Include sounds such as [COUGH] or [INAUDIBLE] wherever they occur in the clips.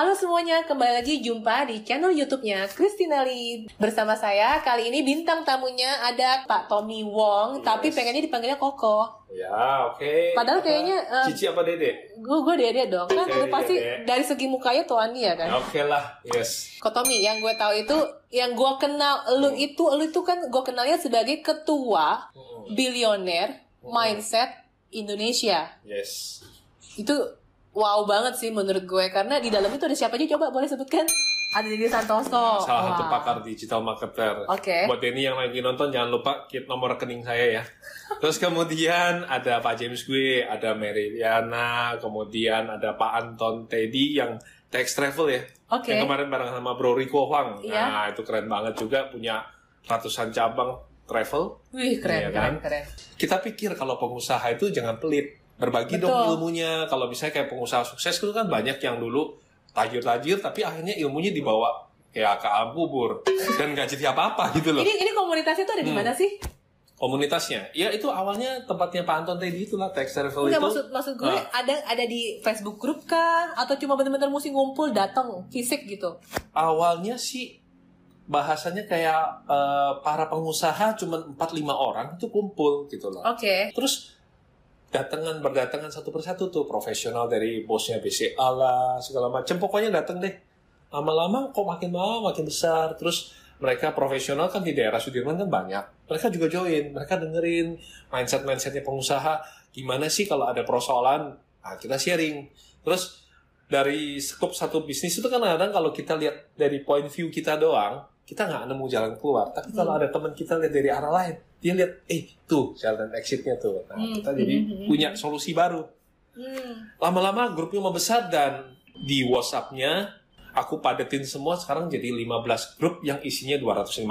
Halo semuanya, kembali lagi jumpa di channel YouTube-nya Kristinali. Bersama saya kali ini bintang tamunya ada Pak Tommy Wong, Yes. tapi pengennya dipanggilnya Koko. Ya, oke. Padahal Apa? kayaknya, eh, Cici apa Dede? Gue gue dede dong, kan udah pasti Dede. dari segi mukanya tuh Andi ya kan. Oke lah, yes. Kok Tommy, yang gue tahu itu, yang gue kenal lu itu, lu itu kan gue kenalnya sebagai ketua Hmm, bilioner mindset Indonesia. Yes. Itu wow banget sih menurut gue karena di dalam itu ada siapa aja coba boleh sebutkan? Ada Didi Santoso. Salah satu Wah. pakar digital marketer. Oke. Buat Denny yang lagi nonton jangan lupa keep nomor rekening saya ya. Terus kemudian ada Pak James gue, ada Mary Liana, kemudian ada Pak Anton Teddy yang Tex Travel ya. Oke. Yang kemarin bareng sama Bro Rico Huang. Iya. Nah, itu keren banget juga punya ratusan cabang travel. Wih keren Iya keren kan? keren. kita pikir kalau pengusaha itu jangan pelit berbagi Betul. dong ilmunya kalau misalnya kayak pengusaha sukses itu kan banyak yang dulu tajir-tajir tapi akhirnya ilmunya dibawa kayak ke alam kubur dan nggak jadi apa-apa gitu loh Ini ini komunitasnya tuh ada di Hmm. mana sih? komunitasnya ya itu awalnya tempatnya Pak Anton Teddy itulah Tex Travel Enggak itu maksud maksud gue Nah. ada ada di Facebook grup kah atau cuma bener-bener mesti ngumpul datang fisik gitu? awalnya sih bahasanya kayak eh, para pengusaha cuma 4-5 orang itu kumpul gitu loh Oke. Terus datangan berdatangan satu persatu tuh. Profesional dari bosnya BCA lah segala macam pokoknya datang deh. Lama-lama kok makin lama makin besar. Terus mereka profesional kan di daerah Sudirman kan banyak. Mereka juga join mereka dengerin mindset mindsetnya pengusaha. Gimana sih kalau ada persoalan? Nah, kita sharing. Terus dari skop satu bisnis itu kan kadang kalau kita lihat dari point view kita doang kita nggak nemu jalan keluar. Tapi kalau ada teman kita lihat dari arah lain dia lihat eh tuh jalan exitnya tuh. Nah Hmm, kita jadi hmm, hmm, punya solusi baru. Hmm. lama-lama grupnya membesar dan di WhatsApp-nya aku padetin semua sekarang jadi 15 grup yang isinya 256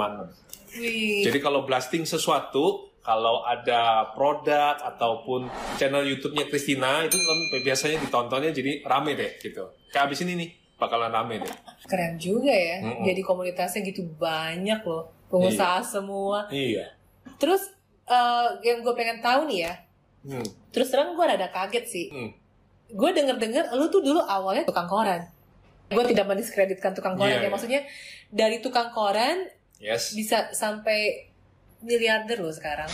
Wih. jadi kalau blasting sesuatu kalau ada produk ataupun channel YouTube-nya Christina itu kan biasanya ditontonnya jadi rame deh gitu. Kayak abis ini nih bakalan rame deh Keren juga ya. Mm-mm. Jadi komunitasnya gitu banyak loh. Pengusaha semua. iya Terus eh, yang gue pengen tahu nih ya. hmm. Terus terang gue rada kaget sih. Hmm. Gue denger-denger lu tuh dulu awalnya tukang koran. Gue tidak mendiskreditkan tukang koran Iya, ya. iya. Maksudnya dari tukang koran yes bisa sampai miliarder loh sekarang.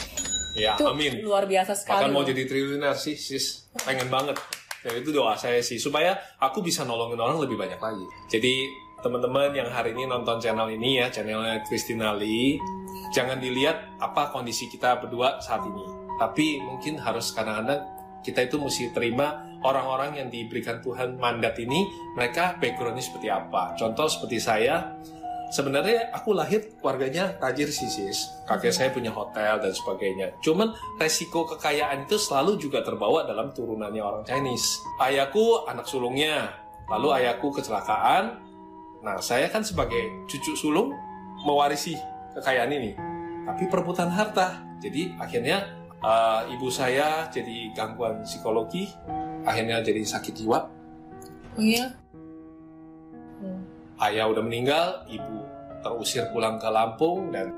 ya Itu amin luar biasa sekali. Bahkan mau loh. jadi triliuner sih, sis. Pengen banget. Ya itu doa saya sih, supaya aku bisa nolongin orang lebih banyak lagi. Jadi teman-teman yang hari ini nonton channel ini ya, channelnya Christina Lee, jangan dilihat apa kondisi kita berdua saat ini. Tapi mungkin harus kadang-kadang kita itu mesti terima orang-orang yang diberikan Tuhan mandat ini, mereka backgroundnya seperti apa. Contoh seperti saya, sebenarnya aku lahir keluarganya tajir sih sis. Kakek saya punya hotel dan sebagainya. Cuman resiko kekayaan itu selalu juga terbawa dalam turunannya orang Chinese. Ayahku anak sulungnya lalu ayahku kecelakaan. Nah saya kan sebagai cucu sulung mewarisi kekayaan ini. Tapi perebutan harta. Jadi akhirnya eh, ibu saya jadi gangguan psikologi akhirnya jadi sakit jiwa. Oh iya? Ayah udah meninggal, ibu terusir pulang ke Lampung dan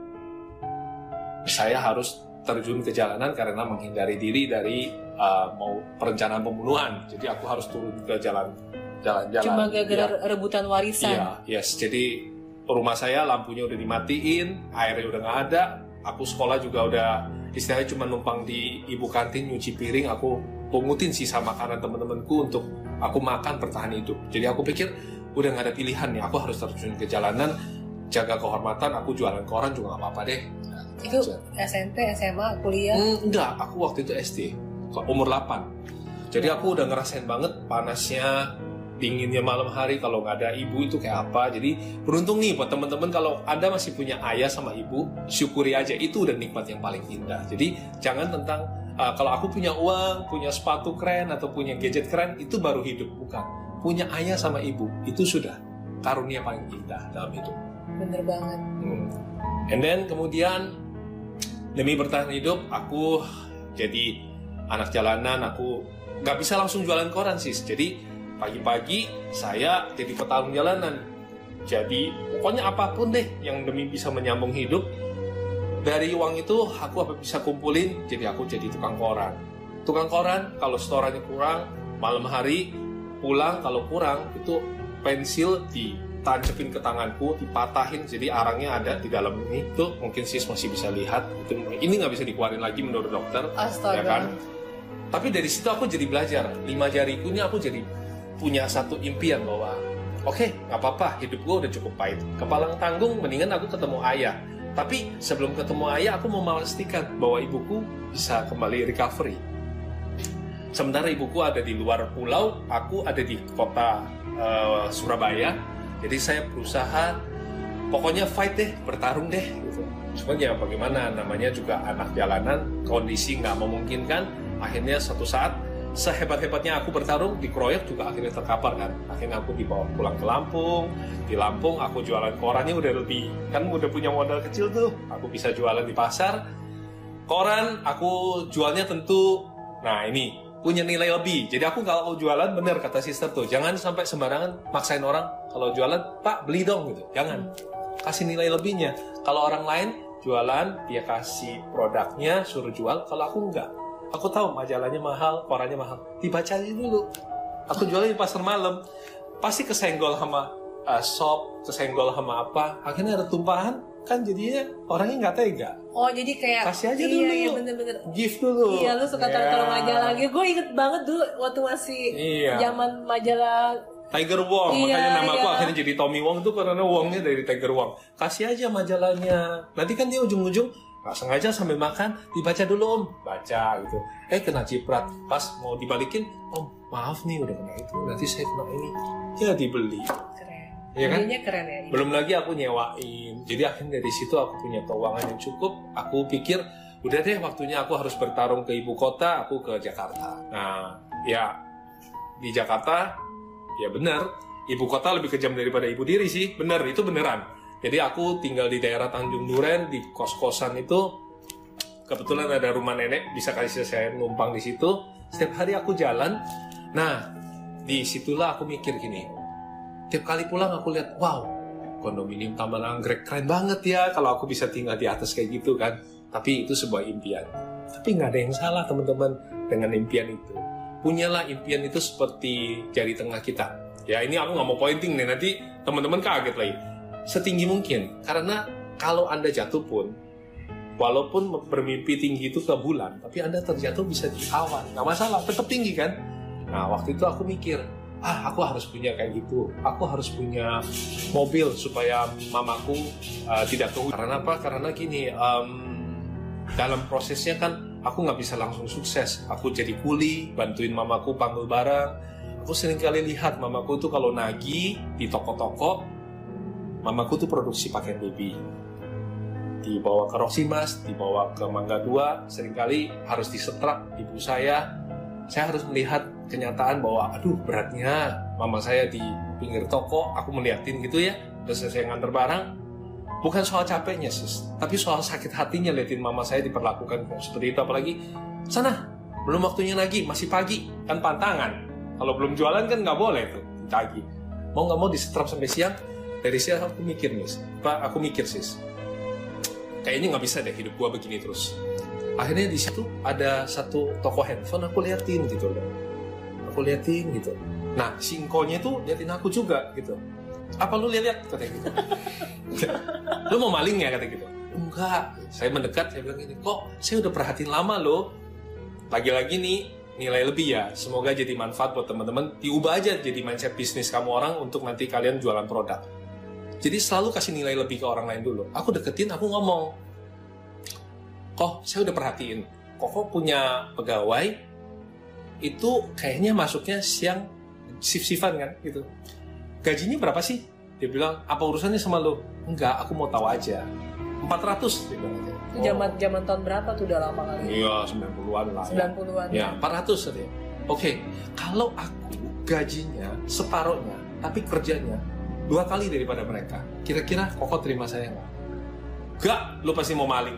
saya harus terjun ke jalanan karena menghindari diri dari uh, mau perencanaan pembunuhan. Jadi aku harus turun ke jalan jalan-jalan. Cuma gara-gara Iya. rebutan warisan. Iya, yes. Jadi rumah saya lampunya udah dimatiin, airnya udah nggak ada. Aku sekolah juga udah istilahnya cuma numpang di ibu kantin nyuci piring. Aku pungutin sisa makanan teman-temanku untuk aku makan bertahan hidup. Jadi aku pikir udah nggak ada pilihan nih. Aku harus terjun ke jalanan, jaga kehormatan. Aku jualan koran juga nggak apa-apa deh. Itu SMP, SMA, kuliah. Hmm, enggak, aku waktu itu SD, umur 8. Jadi aku udah ngerasain banget panasnya, dinginnya malam hari kalau nggak ada ibu itu kayak apa. Jadi beruntung nih buat teman-teman kalau Anda masih punya ayah sama ibu, syukuri aja itu udah nikmat yang paling indah. Jadi jangan tentang uh, kalau aku punya uang, punya sepatu keren atau punya gadget keren itu baru hidup, bukan. Punya ayah sama ibu itu sudah karunia paling indah dalam hidup. Bener banget. Hmm. And then kemudian demi bertahan hidup aku jadi anak jalanan aku nggak bisa langsung jualan koran sih jadi pagi-pagi saya jadi petarung jalanan jadi pokoknya apa pun deh yang demi bisa menyambung hidup dari uang itu aku apa bisa kumpulin jadi aku jadi tukang koran tukang koran kalau setorannya kurang malam hari pulang kalau kurang itu pensil ditancepin ke tanganku, dipatahin, jadi arangnya ada di dalam ini. Tuh mungkin sis masih bisa lihat. Itu ini nggak bisa dikeluarin lagi menurut dokter, Astaga. ya kan? Tapi dari situ aku jadi belajar. Lima jariku ini aku jadi punya satu impian bahwa oke nggak apa-apa hidup gue udah cukup pahit. Kepalang tanggung mendingan aku ketemu ayah. Tapi sebelum ketemu ayah aku mau memastikan bahwa ibuku bisa kembali recovery. Sementara ibuku ada di luar pulau, aku ada di kota eh, Surabaya. Jadi saya berusaha, pokoknya fight deh, bertarung deh. Gitu. Cuman ya bagaimana, namanya juga anak jalanan, kondisi nggak memungkinkan. Akhirnya suatu saat, sehebat-hebatnya aku bertarung, dikeroyok juga akhirnya terkapar kan. Akhirnya aku dibawa pulang ke Lampung. Di Lampung aku jualan korannya udah lebih, kan udah punya modal kecil tuh. Aku bisa jualan di pasar. Koran aku jualnya tentu, nah ini punya nilai lebih. Jadi aku kalau jualan bener kata sister tuh, jangan sampai sembarangan maksain orang kalau jualan, Pak beli dong gitu. Jangan. Kasih nilai lebihnya. Kalau orang lain jualan, dia kasih produknya, suruh jual. Kalau aku enggak. Aku tahu majalahnya mahal, korannya mahal. Dibaca aja dulu. Aku jualnya di pasar malam. Pasti kesenggol sama uh, shop, kesenggol sama apa. Akhirnya ada tumpahan, kan jadinya orangnya nggak tega. Oh jadi kayak Kasih aja iya, dulu. Iya bener-bener. Give dulu. Iya lu suka Ya. taruh majalah gitu. Gue inget banget dulu waktu masih Iya. zaman majalah. Tiger Wong, Iya, makanya nama aku iya. akhirnya jadi Tommy Wong itu karena Wongnya dari Tiger Wong. Kasih aja majalahnya. Nanti kan dia ujung-ujung nggak sengaja sambil makan dibaca dulu om, baca gitu. Eh kena ciprat, pas mau dibalikin, om maaf nih udah kena itu, nanti saya kena ini. Ya dibeli. Iya kan? Idenya keren ya. Belum lagi aku nyewain. Jadi akhirnya dari situ aku punya keuangan yang cukup. Aku pikir udah deh waktunya aku harus bertarung ke ibu kota, aku ke Jakarta. Nah, ya di Jakarta ya benar, ibu kota lebih kejam daripada ibu diri sih. Bener, itu beneran. Jadi aku tinggal di daerah Tanjung Duren di kos-kosan itu kebetulan ada rumah nenek bisa kasih saya numpang di situ. Setiap hari aku jalan. Nah, di situlah aku mikir gini, tiap kali pulang aku lihat wow kondominium taman anggrek keren banget ya kalau aku bisa tinggal di atas kayak gitu kan. Tapi itu sebuah impian. Tapi nggak ada yang salah teman-teman dengan impian itu. Punyalah impian itu seperti jari tengah kita. Ya ini aku nggak mau pointing nih nanti teman-teman kaget lagi. Setinggi mungkin karena kalau anda jatuh pun walaupun bermimpi tinggi itu ke bulan tapi anda terjatuh bisa di awan. Nggak masalah tetap tinggi kan? Nah waktu itu aku mikir ah aku harus punya kayak gitu. Aku harus punya mobil supaya mamaku uh, tidak ke karena apa? Karena gini em, dalam prosesnya kan aku nggak bisa langsung sukses. Aku jadi kuli bantuin mamaku panggil barang aku sering kali lihat mamaku tuh kalau nagih di toko-toko mamaku tuh produksi pakaian baby. Dibawa ke Roksimas, dibawa ke Mangga Dua, sering kali harus disetrak ibu saya. Saya harus melihat kenyataan bahwa aduh beratnya mama saya di pinggir toko, aku melihatin gitu ya, terus saya nganter barang. Bukan soal capeknya sis, tapi soal sakit hatinya liatin mama saya diperlakukan seperti itu. Apalagi sana belum waktunya lagi masih pagi kan pantangan. Kalau belum jualan kan nggak boleh tuh pagi. Mau nggak mau disetrap sampai siang dari siang aku mikir nih pak aku mikir sis kayaknya nggak bisa deh hidup gua begini terus akhirnya di situ ada satu toko handphone aku liatin gitu loh. Aku liatin gitu. Nah si ingkonya tuh liatin aku juga gitu. Apa lu lihat katanya gitu. [LAUGHS] Lu mau maling ya? Kata gitu. Enggak. Saya mendekat saya bilang gini kok saya udah perhatiin lama loh. Lagi-lagi nih nilai lebih ya. Semoga jadi manfaat buat teman-teman. Diubah aja jadi mindset bisnis kamu orang untuk nanti kalian jualan produk. Jadi selalu kasih nilai lebih ke orang lain dulu. Aku deketin aku ngomong kok saya udah perhatiin kok punya pegawai itu kayaknya masuknya siang shift-shiftan kan gitu gajinya berapa sih dia bilang apa urusannya sama lo enggak aku mau tahu aja 400 dia bilang aja Itu zaman zaman tahun berapa tuh udah lama kali? iya 90-an lah ya. 90-an. Ya, 400 katanya. Oke, kalau aku gajinya separohnya, tapi kerjanya dua kali daripada mereka, kira-kira Koko terima saya nggak? Gak, lu pasti mau maling.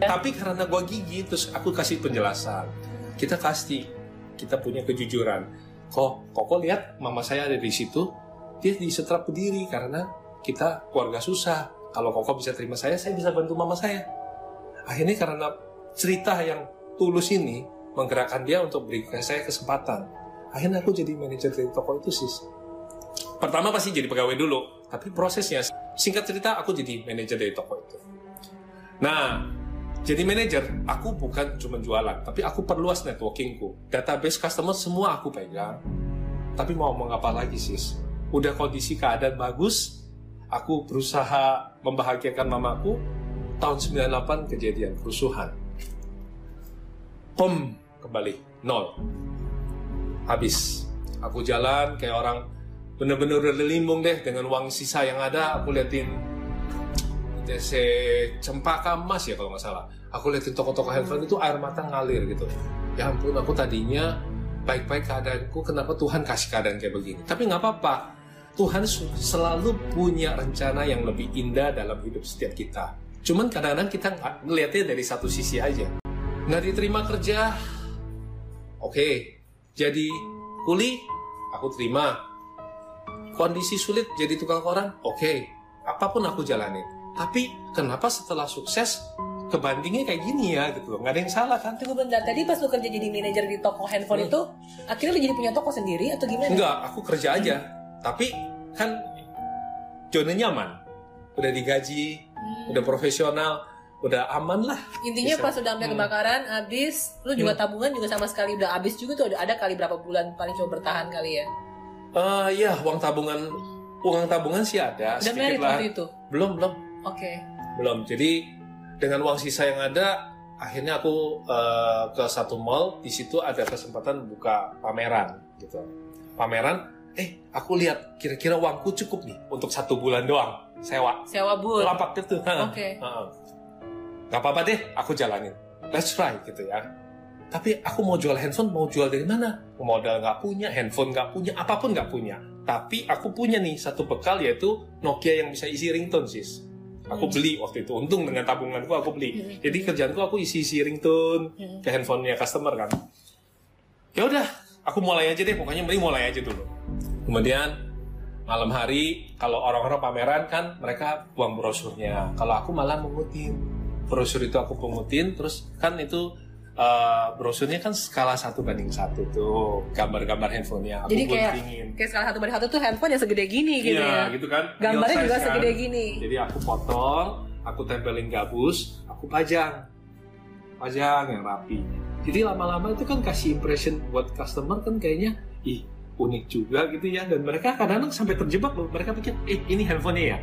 Tapi karena gua gigi, terus aku kasih penjelasan. Kita kasih, kita punya kejujuran. Kok, Koko lihat mama saya ada di situ, dia disetrap berdiri karena kita keluarga susah. Kalau Koko bisa terima saya, saya bisa bantu mama saya. Akhirnya karena cerita yang tulus ini menggerakkan dia untuk berikan saya kesempatan. Akhirnya aku jadi manajer dari toko itu sis. pertama pasti jadi pegawai dulu tapi prosesnya singkat cerita aku jadi manajer dari toko itu nah jadi manajer aku bukan cuma jualan tapi aku perluas networkingku. Database customer semua aku pegang. Tapi mau ngomong apa lagi sis? Udah kondisi keadaan bagus aku berusaha membahagiakan mamaku tahun 98 kejadian kerusuhan. Pom kembali. Nol. Habis. Aku jalan kayak orang bener-bener udah deh dengan uang sisa yang ada aku liatin DC Cempaka Emas ya kalau nggak salah. Aku liatin toko-toko handphone itu air mata ngalir gitu. Ya ampun aku tadinya baik-baik keadaanku kenapa Tuhan kasih keadaan kayak begini? Tapi nggak apa-apa. Tuhan selalu punya rencana yang lebih indah dalam hidup setiap kita. Cuman kadang-kadang kita ngeliatnya dari satu sisi aja. Nggak diterima kerja oke. Jadi kuli aku terima. Kondisi sulit jadi tukang koran oke. Apa pun aku jalanin tapi kenapa setelah sukses kebandingnya kayak gini ya gitu nggak ada yang salah kan Tunggu bentar, tadi pas lu kerja jadi manajer di toko handphone Hmm. itu, akhirnya lu jadi punya toko sendiri atau gimana? enggak aku kerja aja tapi kan zona nyaman udah digaji Hmm. udah profesional udah aman lah Intinya Bisa. pas udah sampai Hmm. kebakaran, habis, lu juga tabungan juga sama sekali udah habis juga tuh ada, ada kali berapa bulan paling coba bertahan kali ya. Eh ya uang tabungan uang tabungan sih ada Udah sedikit lah itu. belum belum Oke. belum. Jadi dengan uang sisa yang ada akhirnya aku eh, ke satu mall di situ ada kesempatan buka pameran gitu. Pameran eh aku lihat kira-kira uangku cukup nih untuk satu bulan doang. Sewa. Sewa bul. lapak gitu. [LAUGHS] Oke. Heeh. nggak apa-apa deh aku jalanin. Let's try gitu ya. Tapi aku mau jual handphone mau jual dari mana? Modal nggak punya handphone nggak punya apa pun nggak punya. Tapi aku punya nih satu bekal yaitu Nokia yang bisa isi ringtone sis aku beli waktu itu. Untung dengan tabunganku aku beli. Hmm. jadi kerjaanku aku isi isi ringtone Hmm. ke handphonenya customer kan. Ya udah aku mulai aja deh. Pokoknya mending mulai aja dulu. Kemudian malam hari kalau orang-orang pameran kan mereka buang brosurnya. Kalau aku malah mengutin. Brosur itu aku pungutin terus kan itu eh, brosurnya kan skala satu banding satu tuh gambar-gambar handphonenya. Aku Jadi kayak kayak salah satu banding satu tuh handphone yang segede gini gitu Iya, ya. gitu kan. Gambarnya juga size kan. segede gini. jadi aku potong aku tempelin gabus aku pajang. Pajang yang rapi. Jadi lama-lama itu kan kasih impression buat customer kan kayaknya ih unik juga gitu ya. Dan mereka kadang-kadang sampai terjebak loh mereka pikir eh ini handphonenya ya?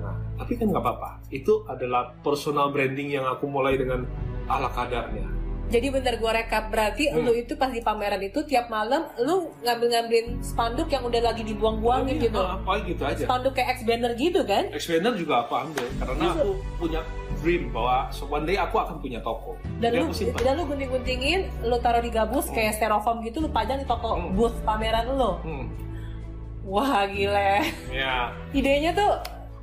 Nah tapi kan nggak apa-apa. Itu adalah personal branding yang aku mulai dengan ala kadarnya Jadi bentar gua rekap berarti Hmm. lu itu pas di pameran itu tiap malam lu ngambil-ngambilin spanduk yang udah lagi dibuang-buangin Iya, gitu. apa gitu aja Spanduk kayak ex-banner gitu kan? Expander juga aku ambil karena Justru. aku punya dream bahwa so- one day aku akan punya toko Dan Jadi lu aku dan lu gunting-guntingin, lu taruh di gabus kayak styrofoam gitu, lu pajang di toko Hmm. booth pameran lu. Hmm, Wah gile. ya Idenya tuh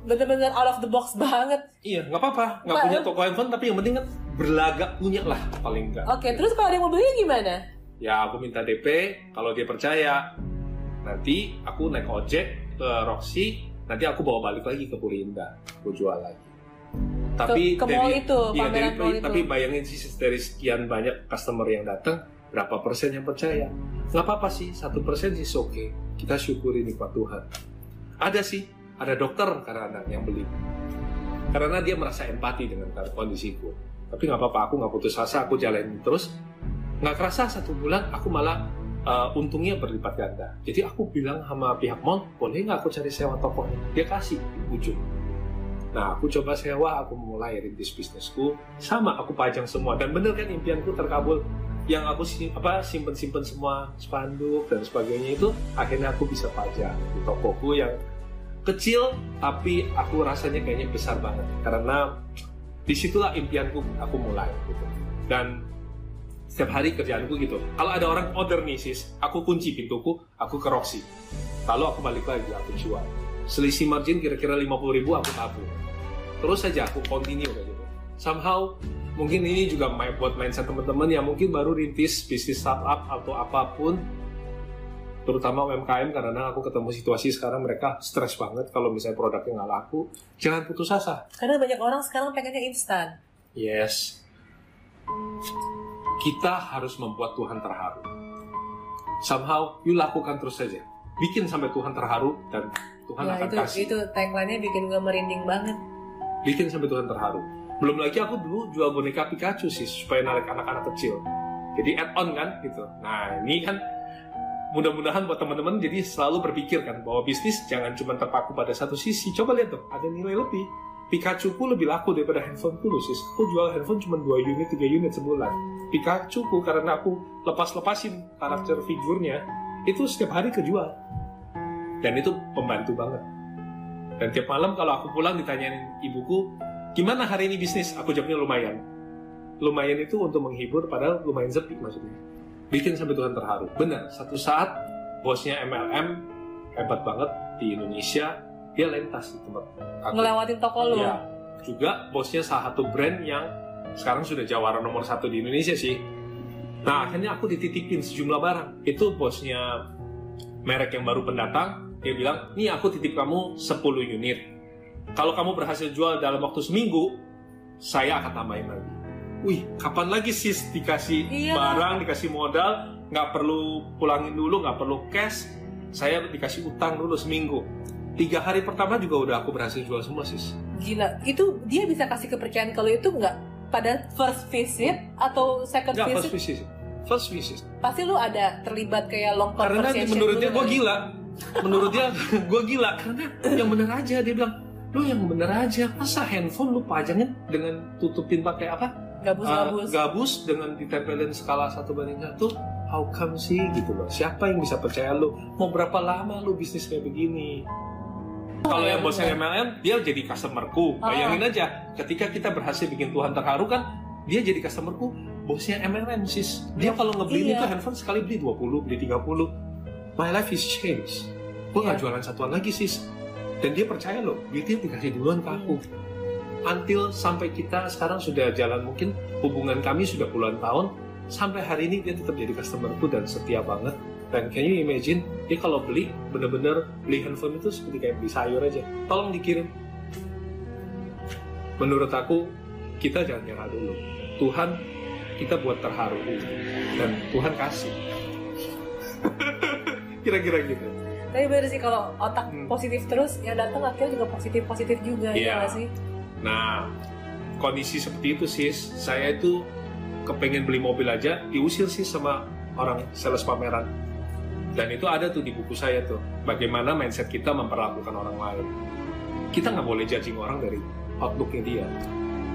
bener-bener out of the box banget. Iya, nggak apa-apa. Nggak punya toko handphone, tapi yang penting kan berlagak punya lah paling nggak. Oke, terus kalau ada yang mau beli gimana? Ya, aku minta DP. Kalau dia percaya, nanti aku naik ojek ke Roxy. Nanti aku bawa balik lagi ke Purinda. Aku jual lagi. Tapi ke mall itu, iya, pameran dari- itu. tapi bayangin sih dari sekian banyak customer yang datang, berapa persen yang percaya? Nggak apa-apa sih, satu persen sih oke. Kita syukuri nikmat Tuhan. Ada sih, ada dokter kadang-kadang yang beli. Karena dia merasa empati dengan kondisiku. Tapi nggak apa-apa, aku nggak putus asa, aku jalanin terus. Nggak kerasa satu bulan, aku malah uh, untungnya berlipat ganda. Jadi aku bilang sama pihak mall, boleh nggak aku cari sewa tokonya? Dia kasih di ujung. Nah, aku coba sewa, aku mulai rintis bisnisku. Sama, aku pajang semua. Dan bener kan impianku terkabul. Yang aku sim- apa simpen-simpen semua spanduk dan sebagainya itu, akhirnya aku bisa pajang di tokoku yang kecil, tapi aku rasanya kayaknya besar banget. Karena di situlah impianku aku mulai. Gitu. Dan setiap hari kerjaanku gitu. Kalau ada orang order nih sis, aku kunci pintuku, aku ke Roxy. Lalu aku balik lagi, aku jual. Selisih margin kira-kira 50 ribu aku tabung. Terus saja aku continue kayak gitu. Somehow mungkin ini juga buat mindset teman-teman yang mungkin baru rintis bisnis startup atau apa pun terutama UMKM karena aku ketemu situasi sekarang mereka stres banget kalau misalnya produknya nggak laku jangan putus asa Karena banyak orang sekarang pengennya instan. Yes. Kita harus membuat Tuhan terharu. Somehow, you lakukan terus saja. bikin sampai Tuhan terharu dan Tuhan ya, akan itu kasih itu tagline-nya bikin gue merinding banget bikin sampai Tuhan terharu belum lagi aku dulu jual boneka Pikachu sih supaya narik anak-anak kecil jadi add on kan gitu nah ini kan mudah-mudahan buat teman-teman jadi selalu berpikir kan bahwa bisnis jangan cuma terpaku pada satu sisi. Coba lihat tuh ada nilai lebih. Pikachu ku lebih laku daripada handphone ku loh sis. Aku jual handphone cuma 2 unit 3 unit sebulan. Pikachu ku karena aku lepas-lepasin karakter figurnya itu setiap hari kejual. Dan itu pembantu banget. Dan tiap malam kalau aku pulang ditanyain ibuku gimana hari ini bisnis? Aku jawabnya lumayan. Lumayan itu untuk menghibur padahal lumayan sepi maksudnya bikin sampai Tuhan terharu benar satu saat bosnya MLM hebat banget di Indonesia dia lentas di tempat aku ngelewatin toko lu Ya, juga bosnya salah satu brand yang sekarang sudah jawara nomor satu di Indonesia sih. Nah, akhirnya aku dititipin sejumlah barang. Itu bosnya merek yang baru pendatang, dia bilang, nih aku titip kamu 10 unit. Kalau kamu berhasil jual dalam waktu seminggu, saya akan tambahin lagi. Wih, kapan lagi sis dikasih Iya. barang, dikasih modal, nggak perlu pulangin dulu, nggak perlu cash, saya dikasih utang dulu seminggu. Tiga hari pertama juga udah aku berhasil jual semua sis. gila itu dia bisa kasih kepercayaan kalau itu nggak pada first visit atau second Nggak, visit first visit. First visit. pasti lu ada terlibat kayak long Karena menurut dia gue kan? gila. Menurut dia gue gila karena yang bener aja dia bilang lu yang bener aja masa handphone lu pajangin dengan tutupin pakai apa gabus Uh, gabus. gabus dengan ditempelin skala satu banding satu how come sih? Gitu loh. Siapa yang bisa percaya lu? Mau berapa lama lu bisnis kayak begini? Kalau yang bosnya MLM dia jadi customerku. Ah. bayangin aja ketika kita berhasil bikin Tuhan terharu kan dia jadi customerku bosnya MLM sis. Dia kalau ngebeli Iya. itu handphone sekali beli 20 beli 30 my life is changed. Gue nggak Iya. jualan satuan lagi sis. Dan dia percaya loh duitnya dikasih duluan ke aku until sampai kita sekarang sudah jalan mungkin hubungan kami sudah puluhan tahun sampai hari ini dia tetap jadi customerku dan setia banget. Dan can you imagine dia kalau beli bener-bener beli handphone itu seperti kayak beli sayur aja. Tolong dikirim. Menurut aku kita jangan nyerah dulu. Tuhan kita buat terharu. Dan Tuhan kasih. [LAUGHS] Kira-kira gitu. Tapi bener sih kalau otak Hmm. positif terus yang datang akhirnya juga positif positif juga Iya. ya nggak sih Nah, kondisi seperti itu sis, saya itu kepengen beli mobil aja diusir sih sama orang sales pameran. Dan itu ada tuh di buku saya tuh, bagaimana mindset kita memperlakukan orang lain. Kita nggak boleh judging orang dari outlooknya dia.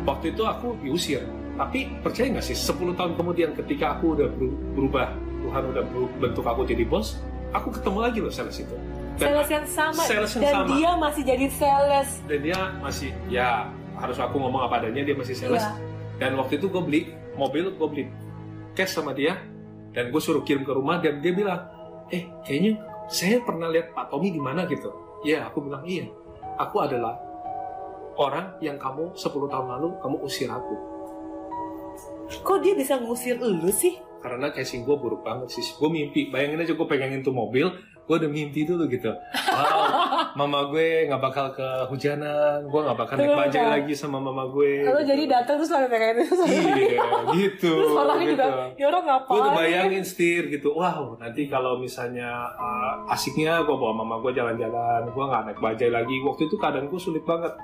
Waktu itu aku diusir, tapi percaya nggak sih 10 tahun kemudian ketika aku udah beru- berubah, Tuhan udah bentuk aku jadi bos, aku ketemu lagi loh sales itu. Sales yang sama. Sales yang dan sama. dia masih jadi sales. Dan dia masih ya harus aku ngomong apa adanya dia masih sales. Iya. dan waktu itu gue beli mobil gue beli cash sama dia. Dan gue suruh kirim ke rumah dan dia bilang eh kayaknya saya pernah lihat Pak Tommy di mana gitu. Ya aku bilang iya. Aku adalah orang yang kamu 10 tahun lalu kamu usir aku. Kok dia bisa ngusir lu sih? Karena casing gue buruk banget sih. Gue mimpi bayangin aja gue pegangin tuh mobil gue udah mimpi dulu gitu. Wow [LAUGHS] mama gue nggak bakal kehujanan. Gue nggak bakal naik bajai lagi sama mama gue lu jadi datang terus lalu kayak itu iya gitu terus orangnya gitu. juga ya orang gue ngapain udah bayangin setir gitu. Wow nanti kalau misalnya uh, asiknya gue bawa mama gue jalan-jalan gue nggak naik bajai lagi. Waktu itu keadaanku sulit banget.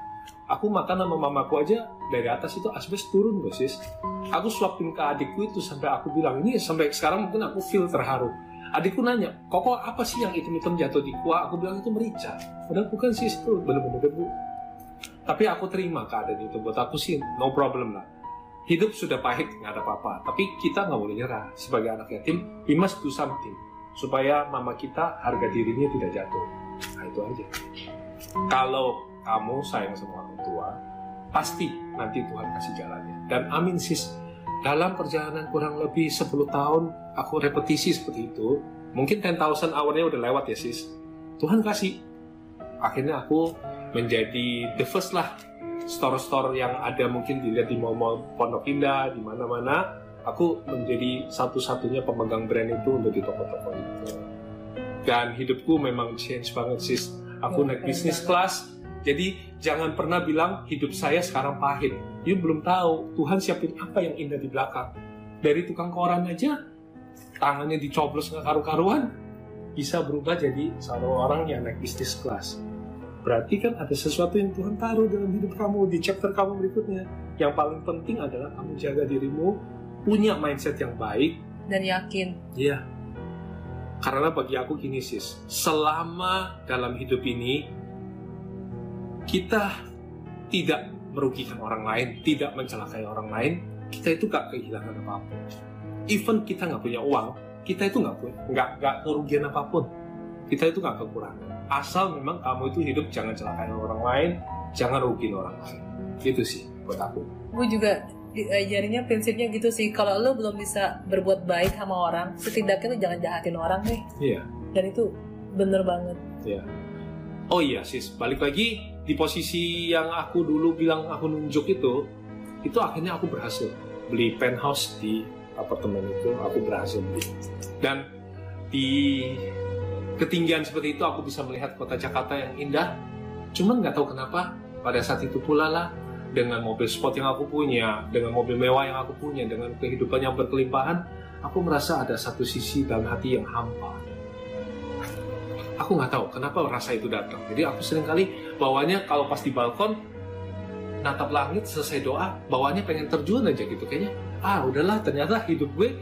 Aku makan sama mamaku aja dari atas itu asbes turun loh sis. Aku suapin ke adikku itu sampai aku bilang ini sampai sekarang mungkin aku feel terharu adikku nanya koko apa sih yang hitam-hitam jatuh di kuah? Aku bilang itu merica. Padahal bukan sis itu bener-bener debu. Tapi aku terima keadaan itu. Buat aku sih no problem lah. Hidup sudah pahit nggak ada apa-apa. Tapi kita nggak boleh nyerah. Sebagai anak yatim we must do something supaya mama kita harga dirinya tidak jatuh. Nah itu aja. Kalau kamu sayang sama orang tua pasti nanti Tuhan kasih jalannya. Dan amin sis dalam perjalanan kurang lebih 10 tahun aku repetisi seperti itu. Mungkin 10,000 hour-nya udah lewat ya sis. Tuhan kasih. Akhirnya aku menjadi the first lah store-store yang ada mungkin dilihat di mall-mall Pondok Indah di mana-mana. Aku menjadi satu-satunya pemegang brand itu untuk di toko-toko itu. Dan hidupku memang change banget sis. Aku Ya, naik bisnis kelas jadi jangan pernah bilang hidup saya sekarang pahit you belum tahu Tuhan siapin apa yang indah di belakang dari tukang koran aja tangannya dicoblos nggak karu-karuan bisa berubah jadi seorang orang yang naik bisnis kelas. Berarti kan ada sesuatu yang Tuhan taruh dalam hidup kamu di chapter kamu berikutnya. Yang paling penting adalah kamu jaga dirimu, punya mindset yang baik, Dan yakin. Iya. Karena bagi aku gini sis, selama dalam hidup ini kita tidak merugikan orang lain, tidak mencelakai orang lain, kita itu gak kehilangan apa pun. Even kita nggak punya uang, kita itu nggak punya, nggak nggak kerugian apa pun. Kita itu nggak kekurangan. Asal memang kamu itu hidup jangan celakai orang lain, jangan rugiin orang lain. Itu sih buat aku. Gue juga diajarinya prinsipnya gitu sih. Kalau lo belum bisa berbuat baik sama orang, setidaknya lo jangan jahatin orang deh. Iya. Dan itu bener banget. Oh iya sis, balik lagi di posisi yang aku dulu bilang aku nunjuk itu, itu akhirnya aku berhasil beli penthouse di apartemen itu, aku berhasil beli. Dan di ketinggian seperti itu aku bisa melihat kota Jakarta yang indah. Cuman nggak tahu kenapa pada saat itu pula lah dengan mobil sport yang aku punya, dengan mobil mewah yang aku punya, dengan kehidupan yang berkelimpahan, aku merasa ada satu sisi dalam hati yang hampa aku nggak tahu kenapa rasa itu datang. Jadi aku sering kali bawanya kalau pas di balkon natap langit selesai doa, bawanya pengen terjun aja gitu kayaknya. Ah udahlah ternyata hidup gue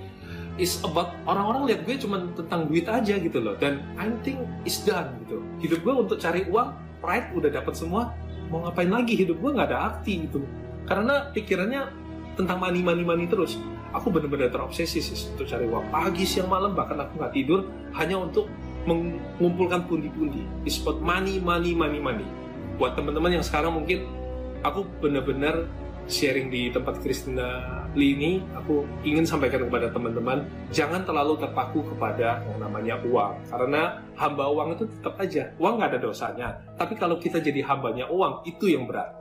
is about orang-orang lihat gue cuma tentang duit aja gitu loh. Dan I think is done gitu. Hidup gue untuk cari uang, pride udah dapat semua. Mau ngapain lagi hidup gue nggak ada arti gitu. Karena pikirannya tentang money money money terus. Aku benar-benar terobsesi sih untuk cari uang pagi siang malam bahkan aku nggak tidur hanya untuk mengumpulkan pundi-pundi. It's about money, money, money, money. Buat teman-teman yang sekarang mungkin aku benar-benar sharing di tempat Kristina Lee ini, aku ingin sampaikan kepada teman-teman, jangan terlalu terpaku kepada yang namanya uang. Karena hamba uang itu tetap aja, uang nggak ada dosanya. Tapi kalau kita jadi hambanya uang, itu yang berat.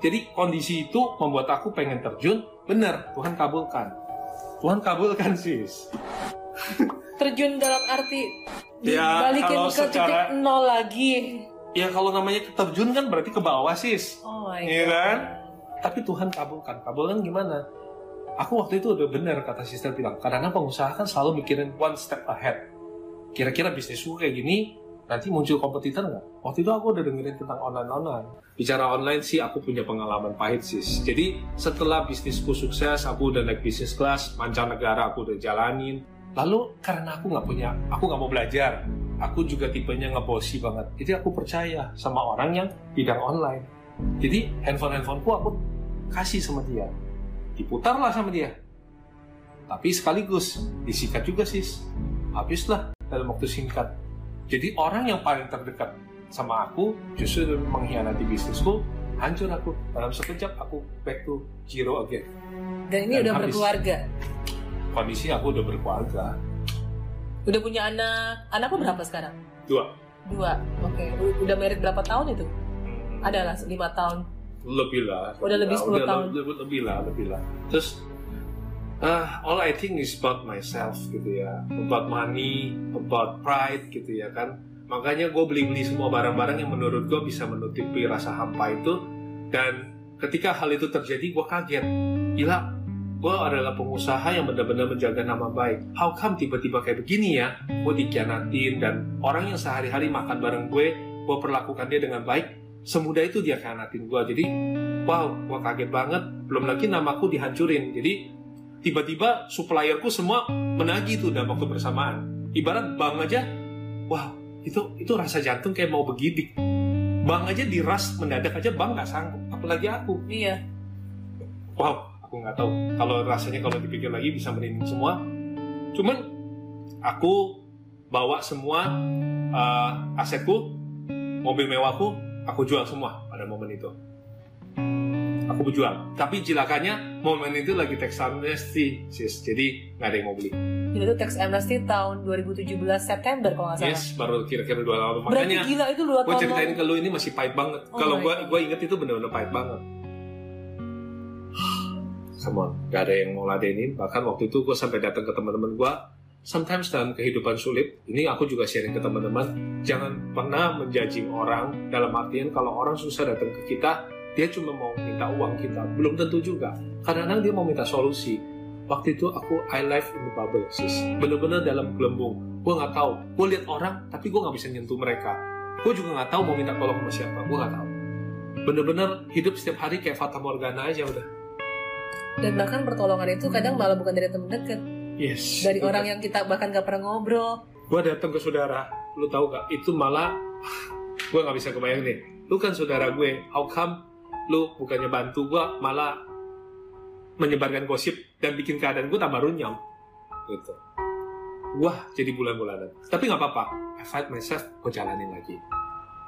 Jadi kondisi itu membuat aku pengen terjun, benar, Tuhan kabulkan. Tuhan kabulkan sis. Terjun dalam arti Ya, dibalikin kalau ke secara- titik nol lagi. Ya kalau namanya terjun kan berarti ke bawah sis. Oh Iya kan? Tapi Tuhan kabulkan. Kabulkan gimana? Aku waktu itu udah benar kata sister bilang. Karena pengusaha kan selalu mikirin one step ahead. Kira-kira bisnisku kayak gini, nanti muncul kompetitor nggak? Waktu itu aku udah dengerin tentang online-online. Bicara online sih aku punya pengalaman pahit sis. Jadi setelah bisnisku sukses, aku udah naik bisnis kelas, mancanegara aku udah jalanin. Lalu karena aku nggak punya, aku nggak mau belajar. Aku juga tipenya ngebosi banget. Jadi aku percaya sama orang yang bidang online. Jadi handphone-handphoneku aku kasih sama dia. Diputarlah sama dia. Tapi sekaligus disikat juga sis. Habislah dalam waktu singkat. Jadi orang yang paling terdekat sama aku justru mengkhianati bisnisku, hancur aku. Dalam sekejap aku back to zero again. Dan ini Dan udah habis. berkeluarga. Kondisi aku udah berkeluarga. Udah punya anak. Anakku berapa sekarang? Dua. Dua. Oke. U- Udah merit berapa tahun itu? Ada lah, lima tahun. lebih lah Udah lebih 10 udah tahun. lebih, lebih lah lebih lah terus ah all I think is about myself gitu ya about money about pride gitu ya kan makanya gue beli-beli semua barang-barang yang menurut gue bisa menutupi rasa hampa itu dan ketika hal itu terjadi gue kaget gila gue adalah pengusaha yang benar-benar menjaga nama baik. How come tiba-tiba kayak begini ya? Gue dikhianatin dan orang yang sehari-hari makan bareng gue gue perlakukan dia dengan baik. Semudah itu dia khianatin gue jadi wow gue kaget banget. Belum lagi namaku dihancurin. Jadi tiba-tiba supplierku semua menagih tuh dalam waktu bersamaan ibarat bank aja wow itu itu rasa jantung kayak mau begidik bank aja diras mendadak aja bank nggak sanggup. Apalagi aku. Iya. wow aku nggak tahu. Kalau rasanya kalau dipikir lagi bisa merinding semua. Cuman aku bawa semua uh, asetku mobil mewahku aku jual semua pada momen itu. Aku berjual. Tapi cilakanya momen itu lagi tax amnesty sis. Jadi nggak ada yang mau beli. Jadi itu tax amnesty tahun 2017 September kalau nggak salah. yes baru kira-kira dua tahun. Berarti makanya gila itu dua gue tahun ceritain lalu. ke lu ini masih pahit banget. Oh kalau gue gue inget itu bener-bener pahit banget On, gak ada yang mau ladenin. Bahkan waktu itu gue sampai datang ke teman-teman gue. Sometimes dalam kehidupan sulit, ini aku juga sharing ke teman-teman. Jangan pernah menjudging orang dalam artian kalau orang susah datang ke kita, dia cuma mau minta uang kita. Belum tentu juga. Kadang-kadang dia mau minta solusi. Waktu itu aku I live in the bubble, sis. Bener-bener dalam gelembung. gue nggak tahu gue lihat orang tapi gue nggak bisa nyentuh mereka gue juga nggak tahu mau minta tolong sama siapa gue nggak tahu bener-bener hidup setiap hari kayak fata morgana aja udah Dan bahkan pertolongan itu kadang malah bukan dari teman dekat, yes. Dari orang yang kita bahkan gak pernah ngobrol. gue datang ke saudara. Lu tahu gak itu malah gue nggak bisa kebayang deh lu kan saudara gue. How come lu bukannya bantu gue malah menyebarkan gosip dan bikin keadaan gue tambah runyam? Gitu. Wah jadi bulan-bulanan. Tapi nggak apa-apa. I fight myself gue jalanin lagi.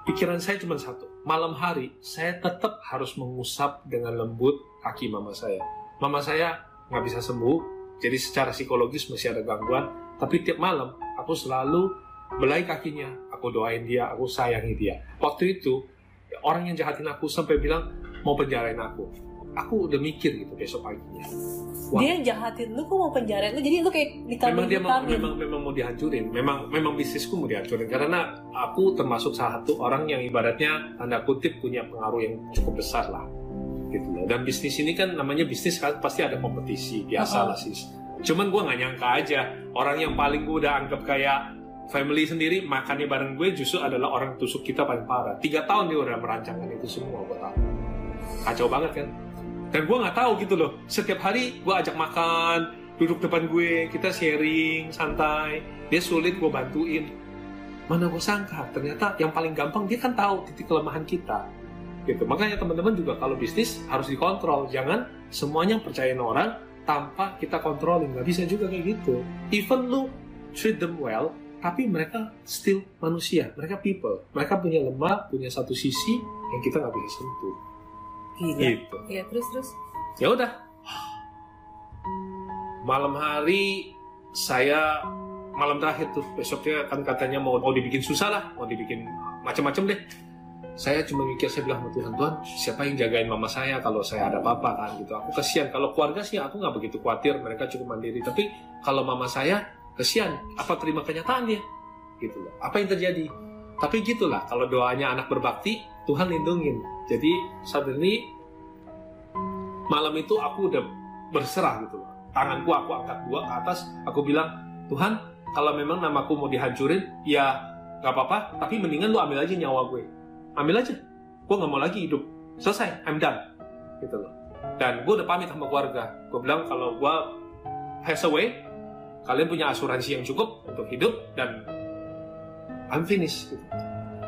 Pikiran saya cuma satu. Malam hari saya tetap harus mengusap dengan lembut kaki mama saya mama saya nggak bisa sembuh jadi secara psikologis masih ada gangguan. Tapi tiap malam aku selalu belai kakinya. Aku doain dia aku sayangi dia. Waktu itu orang yang jahatin aku sampai bilang mau penjarain aku. Aku udah mikir gitu besok paginya. Wah. Dia yang jahatin lu kok mau penjara lu, jadi lu kayak memang dia mau, memang memang mau dihancurin. Memang memang bisnisku mau dihancurin. Karena aku termasuk salah satu orang yang ibaratnya tanda kutip punya pengaruh yang cukup besar lah gitu loh. Dan bisnis ini kan namanya bisnis kan pasti ada kompetisi biasa lah sis cuman gue nggak nyangka aja orang yang paling gue udah anggap kayak family sendiri makannya bareng gue justru adalah orang tusuk kita paling parah. Tiga tahun dia udah merancangkan itu semua gue tahu kacau banget kan? Dan gue nggak tahu gitu loh setiap hari gue ajak makan duduk depan gue kita sharing santai. Dia sulit gue bantuin. Mana gue sangka ternyata yang paling gampang dia kan tahu titik kelemahan kita gitu. Makanya teman-teman juga kalau bisnis harus dikontrol. Jangan semuanya percayain orang tanpa kita kontrolin. Nggak bisa juga kayak gitu. Even lu treat them well tapi mereka still manusia. Mereka people. Mereka punya lemah punya satu sisi yang kita nggak bisa sentuh. Gila. gitu. Iya, terus terus. ya udah. Malam hari saya malam terakhir tuh besoknya kan katanya mau mau dibikin susah lah. Mau dibikin macam-macam deh saya cuma mikir saya bilang sama Tuhan Tuhan siapa yang jagain mama saya kalau saya ada apa-apa kan? Gitu. Aku kesian. Kalau keluarga sih aku nggak begitu khawatir mereka cukup mandiri. Tapi kalau mama saya kesian. Apa terima kenyataan dia? Gitu loh. Apa yang terjadi? Tapi gitulah kalau doanya anak berbakti Tuhan lindungin. Jadi suddenly malam itu aku udah berserah gitu loh. Tanganku aku angkat dua ke atas. Aku bilang Tuhan kalau memang namaku mau dihancurin ya nggak apa-apa. Tapi mendingan lu ambil aja nyawa gue ambil aja. Gue nggak mau lagi hidup. Selesai I'm done. Gitu loh. Dan gue udah pamit sama keluarga. Gue bilang kalau gue pass away kalian punya asuransi yang cukup untuk hidup dan I'm finished gitu.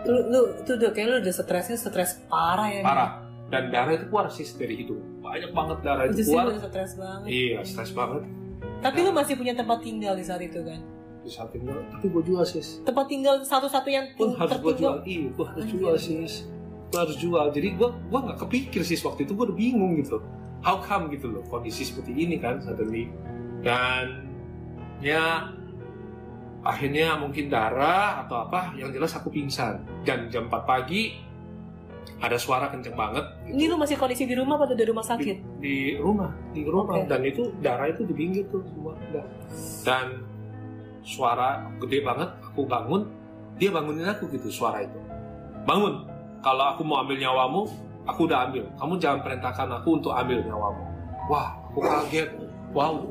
Lu, lu tuh udah kayak lu udah stresnya stres parah ya. parah. Dan darah itu keluar sih dari hidung. Banyak banget darah Itu itu keluar. stres banget. iya stres banget. Tapi lu masih punya tempat tinggal di saat itu kan? Di samping gue tapi gue jual sis. Tempat tinggal satu-satu yang pun harus gue jual. Iya gue harus Anjir. jual sis. Gue harus jual. Jadi gue gue nggak kepikir sis waktu itu. Gue udah bingung gitu. How come gitu loh kondisi seperti ini kan suddenly. Dan ya akhirnya mungkin darah atau apa yang jelas aku pingsan. Dan jam 4 pagi ada suara kenceng banget Ini lu masih kondisi di rumah atau di rumah sakit? di rumah di rumah. Oke. dan itu darah itu di pinggir tuh semua. Dan suara gede banget aku bangun dia bangunin aku gitu suara itu. Bangun. Kalau aku mau ambil nyawamu aku udah ambil. Kamu jangan perintahkan aku untuk ambil nyawamu. Wah aku kaget. Wow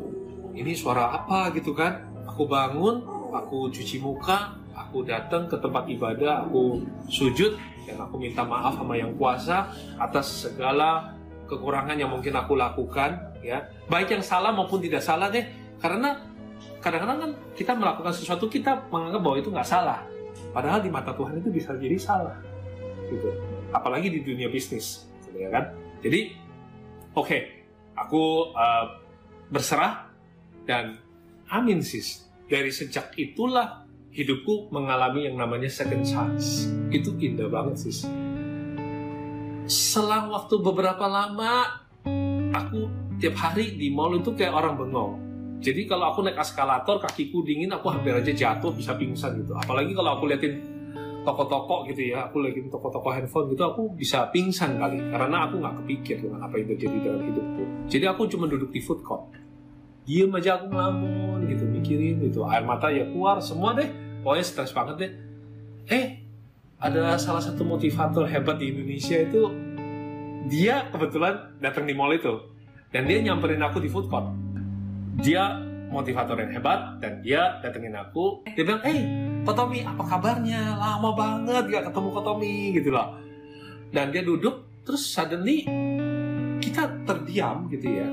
ini suara apa gitu kan? Aku bangun aku cuci muka aku datang ke tempat ibadah aku sujud dan aku minta maaf sama yang kuasa atas segala kekurangan yang mungkin aku lakukan ya. Baik yang salah maupun tidak salah deh. Karena kadang-kadang kan kita melakukan sesuatu kita menganggap bahwa itu nggak salah. Padahal di mata Tuhan itu bisa jadi salah gitu. Apalagi di dunia bisnis gitu ya kan. Jadi oke aku uh, berserah dan amin sis. Dari sejak itulah hidupku mengalami yang namanya second chance. Itu indah banget sis. Selang waktu beberapa lama aku tiap hari di mall itu kayak orang bengong jadi kalau aku naik eskalator kakiku dingin aku hampir aja jatuh bisa pingsan gitu. Apalagi kalau aku liatin toko-toko gitu ya aku liatin toko-toko handphone gitu aku bisa pingsan kali. Karena aku nggak kepikir dengan apa yang terjadi dalam hidupku. Jadi aku cuma duduk di food court. Diem aja aku ngelamun gitu mikirin gitu. Air mata ya keluar semua deh. Pokoknya stres banget deh. Eh ada salah satu motivator hebat di Indonesia itu dia kebetulan datang di mall itu. Dan dia nyamperin aku di food court dia motivator yang hebat dan dia datengin aku. Dia bilang eh Kotomi apa kabarnya? Lama banget gak ketemu Kotomi gitu loh dan dia duduk terus suddenly kita terdiam gitu ya.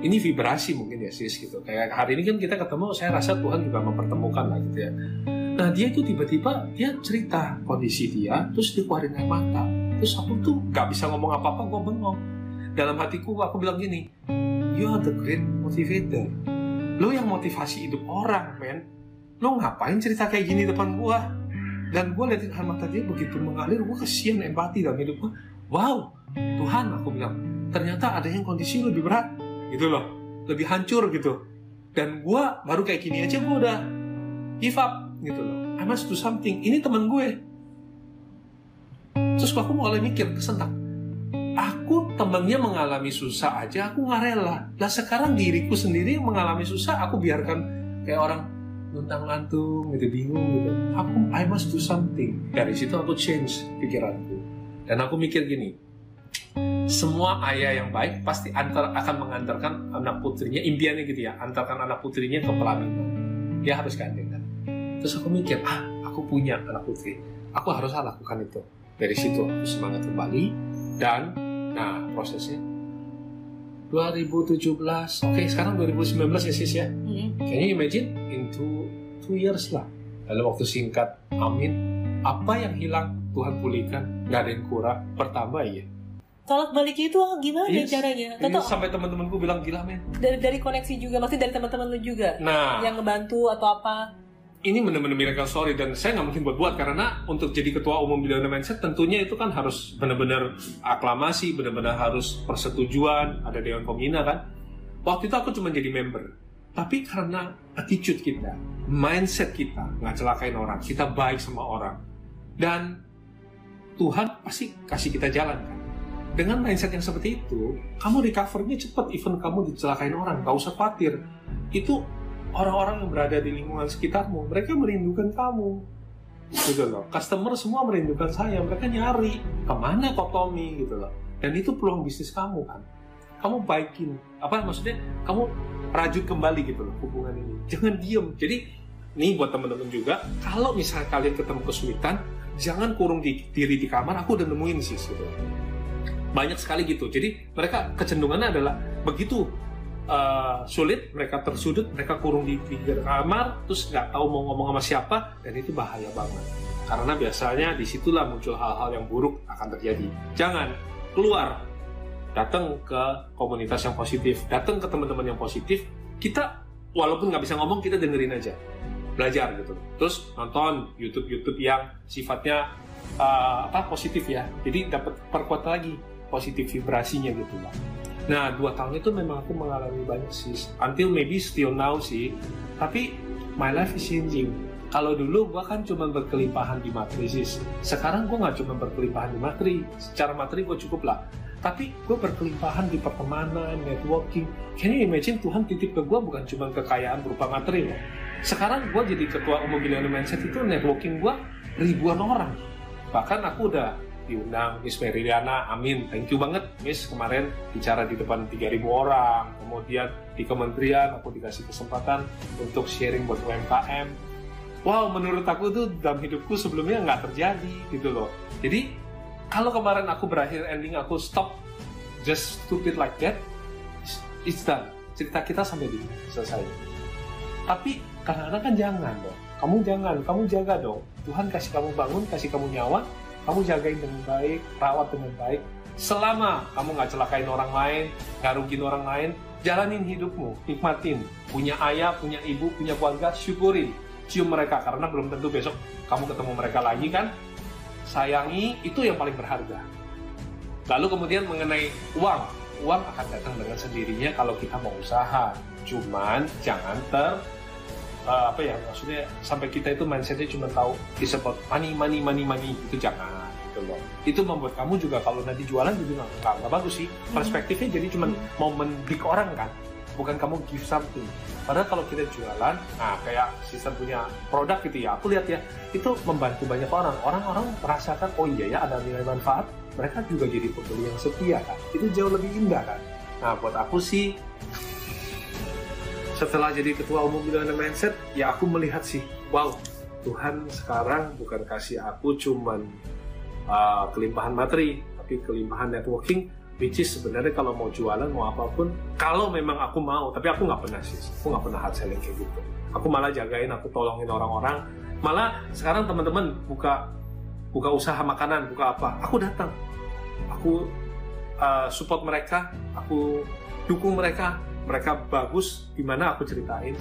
Ini vibrasi mungkin ya sis gitu. Kayak hari ini kan kita ketemu saya rasa Tuhan juga mempertemukan lah gitu ya. Nah dia itu tiba-tiba dia cerita kondisi dia terus dia keluarin air mata. Terus aku tuh gak bisa ngomong apa-apa gue bengong dalam hatiku aku bilang gini you are the great motivator. Lo yang motivasi hidup orang men. Lo ngapain cerita kayak gini depan gua? Dan gue liatin air mata dia begitu mengalir gue kesian empati dalam hidup gue wow Tuhan aku bilang ternyata ada yang kondisi lebih berat gitu loh. Lebih hancur gitu. Dan gue baru kayak gini aja gue udah give up gitu loh. I must do something. Ini teman gue. Terus aku mulai mikir kesentak aku temennya mengalami susah aja aku nggak rela. Lah sekarang diriku sendiri yang mengalami susah aku biarkan kayak orang luntang lantung gitu bingung gitu. Aku I must do something. Dari situ aku change pikiranku. Dan aku mikir gini semua ayah yang baik pasti antar akan mengantarkan anak putrinya impiannya gitu ya antarkan anak putrinya ke pelaminan dia harus gandeng kan? Terus aku mikir ah aku punya anak putri. Aku harus lakukan itu. Dari situ aku semangat kembali dan nah prosesnya. 2017 oke sekarang 2019 ya sis ya? Hmm. can you imagine in two, two years lah. Dalam waktu singkat amin. Apa yang hilang? Tuhan pulihkan. Nggak ada yang kurang. Pertambah ya Tolak baliknya itu gimana Yes. caranya? Ini Atau sampai teman-temanku bilang gila men. Dari dari koneksi juga, masih dari teman-teman lu juga nah. yang ngebantu atau apa? Ini benar-benar miracle story dan saya nggak mungkin buat-buat karena untuk jadi ketua umum Billionaire Mindset tentunya itu kan harus benar-benar aklamasi, benar-benar harus persetujuan, ada dewan pembina kan. Waktu itu aku cuma jadi member, tapi karena attitude kita, mindset kita nggak celakain orang, kita baik sama orang, dan Tuhan pasti kasih kita jalan kan. Dengan mindset yang seperti itu, kamu recovernya cepat, even kamu dicelakain orang, nggak usah khawatir. Itu orang-orang yang berada di lingkungan sekitarmu, mereka merindukan kamu. Gitu loh. Customer semua merindukan saya, mereka nyari ke mana kok Tommy gitu loh. Dan itu peluang bisnis kamu kan. Kamu baikin, apa maksudnya? Kamu rajut kembali gitu loh hubungan ini. Jangan diem. Jadi nih buat temen-temen juga, kalau misalnya kalian ketemu kesulitan, jangan kurung di, diri di kamar. Aku udah nemuin sih gitu. Banyak sekali gitu. Jadi mereka kecenderungannya adalah begitu uh, sulit, mereka tersudut, mereka kurung di pinggir kamar, terus nggak tahu mau ngomong sama siapa, dan itu bahaya banget. Karena biasanya di situlah muncul hal-hal yang buruk akan terjadi. Jangan keluar, datang ke komunitas yang positif, datang ke teman-teman yang positif. Kita walaupun nggak bisa ngomong, kita dengerin aja, belajar gitu. Terus nonton YouTube-YouTube yang sifatnya uh, apa positif ya. Jadi dapat perkuat lagi positif vibrasinya gitu lah. Nah, dua tahun itu memang aku mengalami banyak sih. Until maybe still now sih. Tapi my life is changing. Kalau dulu gua kan cuma berkelimpahan di materi sis. Sekarang gua nggak cuma berkelimpahan di materi. Secara materi gua cukup lah. Tapi gue berkelimpahan di pertemanan, networking. Can you imagine Tuhan titip ke gue bukan cuma kekayaan berupa materi loh. Sekarang gue jadi ketua umum Billionaire Mindset itu networking gue ribuan orang. Bahkan aku udah diundang Miss Meridiana, amin. Thank you banget Miss kemarin bicara di depan 3000 orang. Kemudian di kementerian aku dikasih kesempatan untuk sharing buat UMKM. Wow, menurut aku itu dalam hidupku sebelumnya nggak terjadi gitu loh. Jadi kalau kemarin aku berakhir ending aku stop just stupid like that, it's- done. Cerita kita sampai di selesai. Tapi kadang-kadang kan jangan dong. Kamu jangan, kamu jaga dong. Tuhan kasih kamu bangun, kasih kamu nyawa, kamu jagain dengan baik, rawat dengan baik. Selama kamu nggak celakain orang lain, nggak rugiin orang lain, jalanin hidupmu, nikmatin. Punya ayah, punya ibu, punya keluarga, syukurin. Cium mereka, karena belum tentu besok kamu ketemu mereka lagi kan. Sayangi, itu yang paling berharga. Lalu kemudian mengenai uang, uang akan datang dengan sendirinya kalau kita mau usaha. Cuman jangan ter eh, apa ya maksudnya sampai kita itu mindsetnya cuma tahu disebut money money money money itu jangan gitu loh. Itu membuat kamu juga kalau nanti jualan jadi nggak nggak- nggak bagus sih. Perspektifnya jadi cuma mau mendik orang kan, bukan kamu give something. Padahal kalau kita jualan, nah kayak sistem punya produk gitu ya, aku lihat ya, itu membantu banyak orang. Orang-orang merasakan, oh iya ya ada nilai manfaat, mereka juga jadi pembeli yang setia kan. Itu jauh lebih indah kan. Nah buat aku sih, setelah jadi ketua umum Billionaire Mindset ya aku melihat sih wow Tuhan sekarang bukan kasih aku cuman uh, kelimpahan materi tapi kelimpahan networking which is sebenarnya kalau mau jualan mau apa pun kalau memang aku mau tapi aku nggak pernah sih aku nggak pernah hard selling kayak gitu. Aku malah jagain aku tolongin orang-orang. Malah sekarang teman-teman buka buka usaha makanan buka apa aku datang. Aku uh, support mereka aku dukung mereka mereka bagus gimana aku ceritain.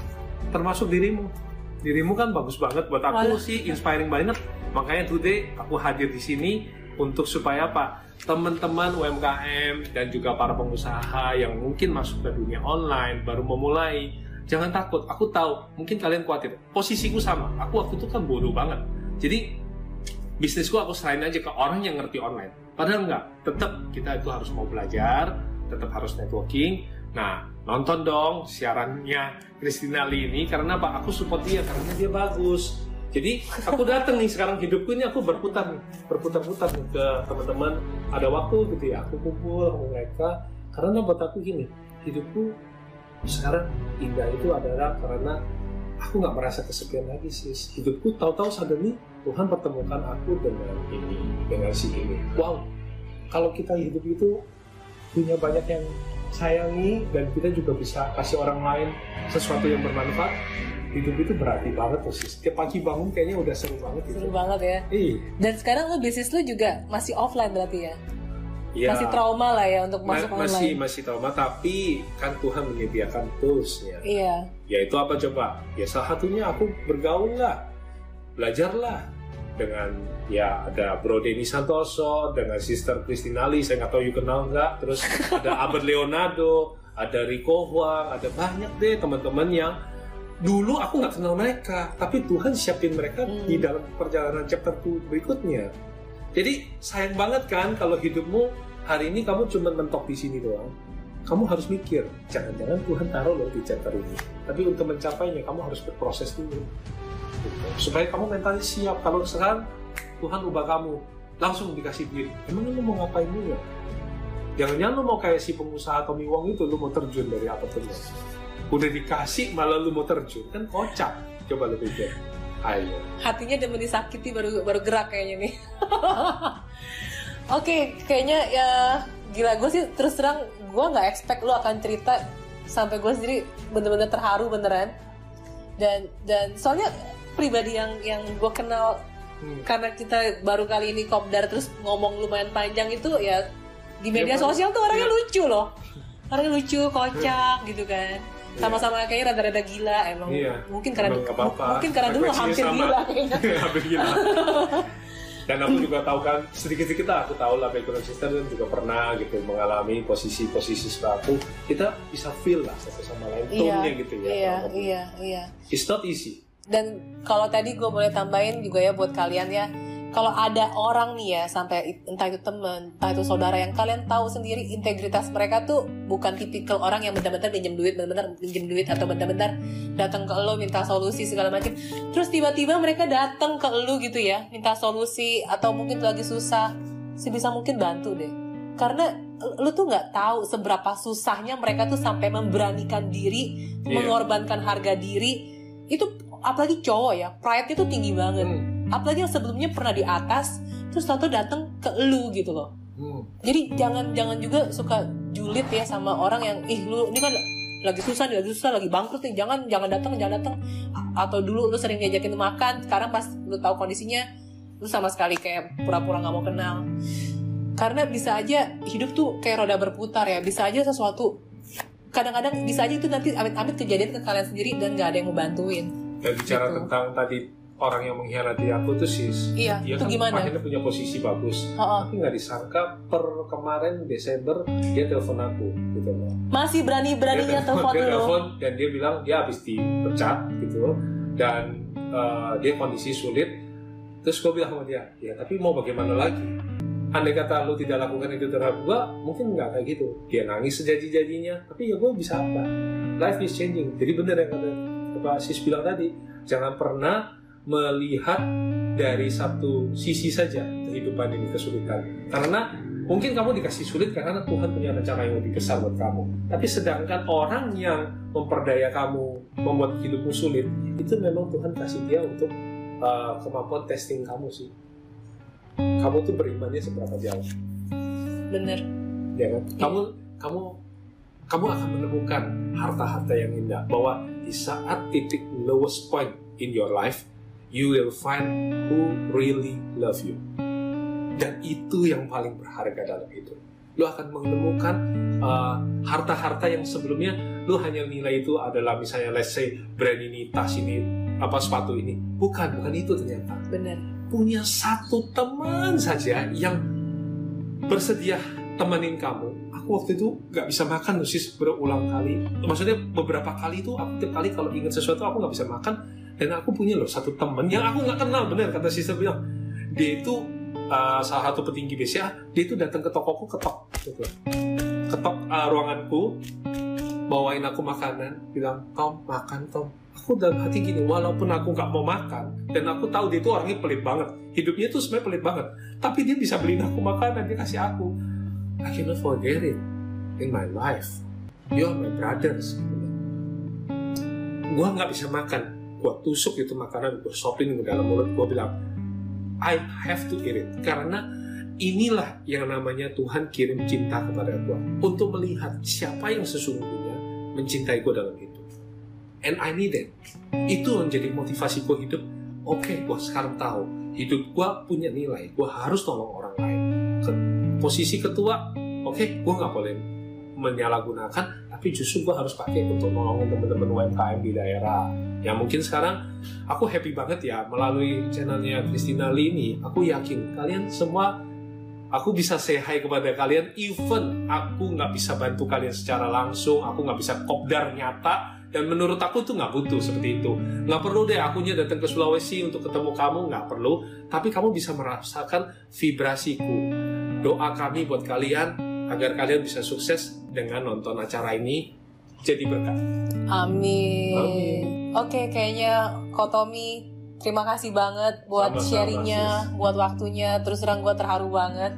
Termasuk dirimu. Dirimu kan bagus banget buat aku Walah. sih inspiring banget. Makanya today aku hadir di sini untuk supaya apa? Teman-teman UMKM dan juga para pengusaha yang mungkin masuk ke dunia online baru memulai jangan takut. Aku tahu mungkin kalian khawatir posisiku sama. Aku waktu itu kan bodoh banget. Jadi bisnisku aku serahin aja ke orang yang ngerti online. Padahal enggak tetap kita itu harus mau belajar tetap harus networking nah nonton dong siarannya Christina Lee ini karena apa aku support dia karena dia bagus. Jadi aku datang nih sekarang hidupku ini aku berputar nih berputar-putar nih ke teman-teman. Ada waktu gitu ya aku kumpul sama mereka. Karena buat aku gini hidupku sekarang indah itu adalah karena aku nggak merasa kesepian lagi sih hidupku tahu-tahu suddenly Tuhan pertemukan aku dengan ini dengan si ini. Wow kalau kita hidup itu punya banyak yang sayangi dan kita juga bisa kasih orang lain sesuatu yang bermanfaat hidup itu berarti banget tuh sih setiap pagi bangun kayaknya udah seru banget gitu Seru banget ya. Iya. Dan sekarang lu bisnis lu juga masih offline berarti ya? Iya. Masih trauma lah ya untuk Ma- masuk masih online. masih trauma tapi kan Tuhan menyediakan toolsnya Iya. yaitu apa coba ya salah satunya aku bergaul lah belajarlah dengan ya ada Bro Denny Santoso dengan Sister Christina Lee saya nggak tahu you kenal nggak. Terus ada Albert Leonardo ada Rico Huang ada banyak deh teman-teman yang dulu aku nggak kenal mereka tapi Tuhan siapin mereka Hmm. di dalam perjalanan chapter 2 berikutnya. Jadi sayang banget kan kalau hidupmu hari ini kamu cuma mentok di sini doang. Kamu harus mikir jangan-jangan Tuhan taruh loh di chapter ini. Tapi untuk mencapainya kamu harus berproses dulu Gitu. supaya kamu mentalnya siap. Kalau sekarang Tuhan ubah kamu. Langsung dikasih diri. Emang lu mau ngapain dulu ya jangan-jangan lu mau kayak si pengusaha Tommy Wong itu lu mau terjun dari apa pun udah dikasih malah lu mau terjun. Kan kocak. Coba lu pikir. Ayo. Hatinya udah disakiti baru baru gerak kayaknya nih. [LAUGHS] Oke, kayaknya ya gila. Gue sih terus terang gue nggak expect lu akan cerita sampai gue sendiri bener-bener terharu beneran. Dan dan soalnya pribadi yang yang gue kenal Hmm. karena kita baru kali ini kopdar terus ngomong lumayan panjang itu ya di media Iya, Pak. sosial tuh orangnya Iya. lucu loh orangnya lucu kocak gitu kan sama-sama kayaknya rada-rada gila emang Iya. mungkin karena Emang nggak apa-apa. mungkin karena dulu hampir sama. gila kayaknya [LAUGHS] hampir gila [LAUGHS] dan aku juga tahu kan sedikit-sedikit lah aku tahu lah background sister dan juga pernah gitu mengalami posisi-posisi seperti aku kita bisa feel lah satu sama lain iya tone-nya gitu ya iya iya iya it's not easy dan kalau tadi gue boleh tambahin juga ya buat kalian ya kalau ada orang nih ya sampai entah itu temen entah itu saudara yang kalian tahu sendiri integritas mereka tuh bukan tipikal orang yang benar-benar pinjam duit benar-benar pinjam duit atau benar-benar datang ke lo minta solusi segala macam terus tiba-tiba mereka datang ke lo gitu ya minta solusi atau mungkin tuh lagi susah sebisa mungkin bantu deh karena lu tuh nggak tahu seberapa susahnya mereka tuh sampai memberanikan diri Iya. mengorbankan harga diri itu apalagi cowok ya pride itu tinggi banget. Hmm. apalagi yang sebelumnya pernah di atas terus tahu datang ke lu gitu loh. Hmm. jadi jangan jangan juga suka julid ya sama orang yang ih lu ini kan lagi susah nih lagi susah lagi bangkrut nih jangan jangan datang jangan datang atau dulu lu sering diajakin makan sekarang pas lu tahu kondisinya lu sama sekali kayak pura-pura nggak mau kenal. Karena bisa aja hidup tuh kayak roda berputar ya bisa aja sesuatu kadang-kadang bisa aja itu nanti amit-amit kejadian ke kalian sendiri dan nggak ada yang mau bantuin dan bicara Gitu. tentang tadi orang yang mengkhianati aku tuh sis Iya, dia itu kan gimana? akhirnya punya posisi bagus. Oh, oh. tapi nggak disangka per kemarin Desember dia telepon aku gitu loh. Masih berani-beraninya dia telepon dia telepon dan dia bilang dia habis dipecat gitu dan eh, dia kondisi sulit. Terus gue bilang sama dia ya tapi mau bagaimana lagi? Andai kata lu tidak lakukan itu terhadap gue mungkin nggak kayak gitu. Dia nangis sejaji-jajinya tapi ya gue bisa apa? Life is changing. Jadi bener yang kata Pak Sis bilang tadi jangan pernah melihat dari satu sisi saja kehidupan ini kesulitan karena Mungkin kamu dikasih sulit karena Tuhan punya rencana yang lebih besar buat kamu. Tapi sedangkan orang yang memperdaya kamu, membuat hidupmu sulit, itu memang Tuhan kasih dia untuk uh, kemampuan testing kamu sih. Kamu tuh berimannya seberapa jauh? Bener. Ya kan? Kamu kamu kamu akan menemukan harta-harta yang indah bahwa di saat titik lowest point in your life, you will find who really love you. Dan itu yang paling berharga dalam hidup. Lu akan menemukan uh, harta-harta yang sebelumnya lu hanya nilai itu adalah misalnya let's say brand ini, tas ini, apa sepatu ini. Bukan, bukan itu ternyata. Bener. Punya satu teman saja yang bersedia temenin kamu. Waktu itu nggak bisa makan sis berulang kali. Maksudnya beberapa kali itu aku tiap kali kalau ingat sesuatu aku nggak bisa makan dan aku punya loh satu temen yang aku nggak kenal bener kata sister bilang dia itu uh, salah satu petinggi BCA dia itu datang ke tokoku ketok gitu. Ketok uh, ruanganku bawain aku makanan bilang Tom makan Tom. Aku dalam hati gini walaupun aku nggak mau makan dan aku tahu dia itu orangnya pelit banget. Hidupnya tuh sebenarnya pelit banget tapi dia bisa beliin aku makanan dia kasih aku I cannot forget it in my life. You are my brothers gue nggak bisa makan. Gue tusuk itu makanan gue sopin ke dalam mulut gue bilang I have to eat it. Karena inilah yang namanya Tuhan kirim cinta kepada gue untuk melihat siapa yang sesungguhnya mencintai gue dalam hidup. And I need it. Itu menjadi motivasi gue hidup. Oke okay, gue sekarang tahu hidup gue punya nilai. Gue harus tolong orang lain posisi ketua oke okay, gue nggak boleh menyalahgunakan tapi justru gue harus pakai untuk nolongin teman-teman UMKM di daerah. Yang mungkin sekarang aku happy banget ya melalui channelnya Christina Lee ini aku yakin kalian semua aku bisa say hi kepada kalian even aku nggak bisa bantu kalian secara langsung aku nggak bisa kopdar nyata dan menurut aku tuh nggak butuh seperti itu. Nggak perlu deh akunya datang ke Sulawesi untuk ketemu kamu nggak perlu tapi kamu bisa merasakan vibrasiku doa kami buat kalian agar kalian bisa sukses dengan nonton acara ini jadi berkat. Amin. Amin. Oke, kayaknya Kotomi terima kasih banget buat Sama-sama, sharingnya, buat waktunya. Terus terang gue terharu banget.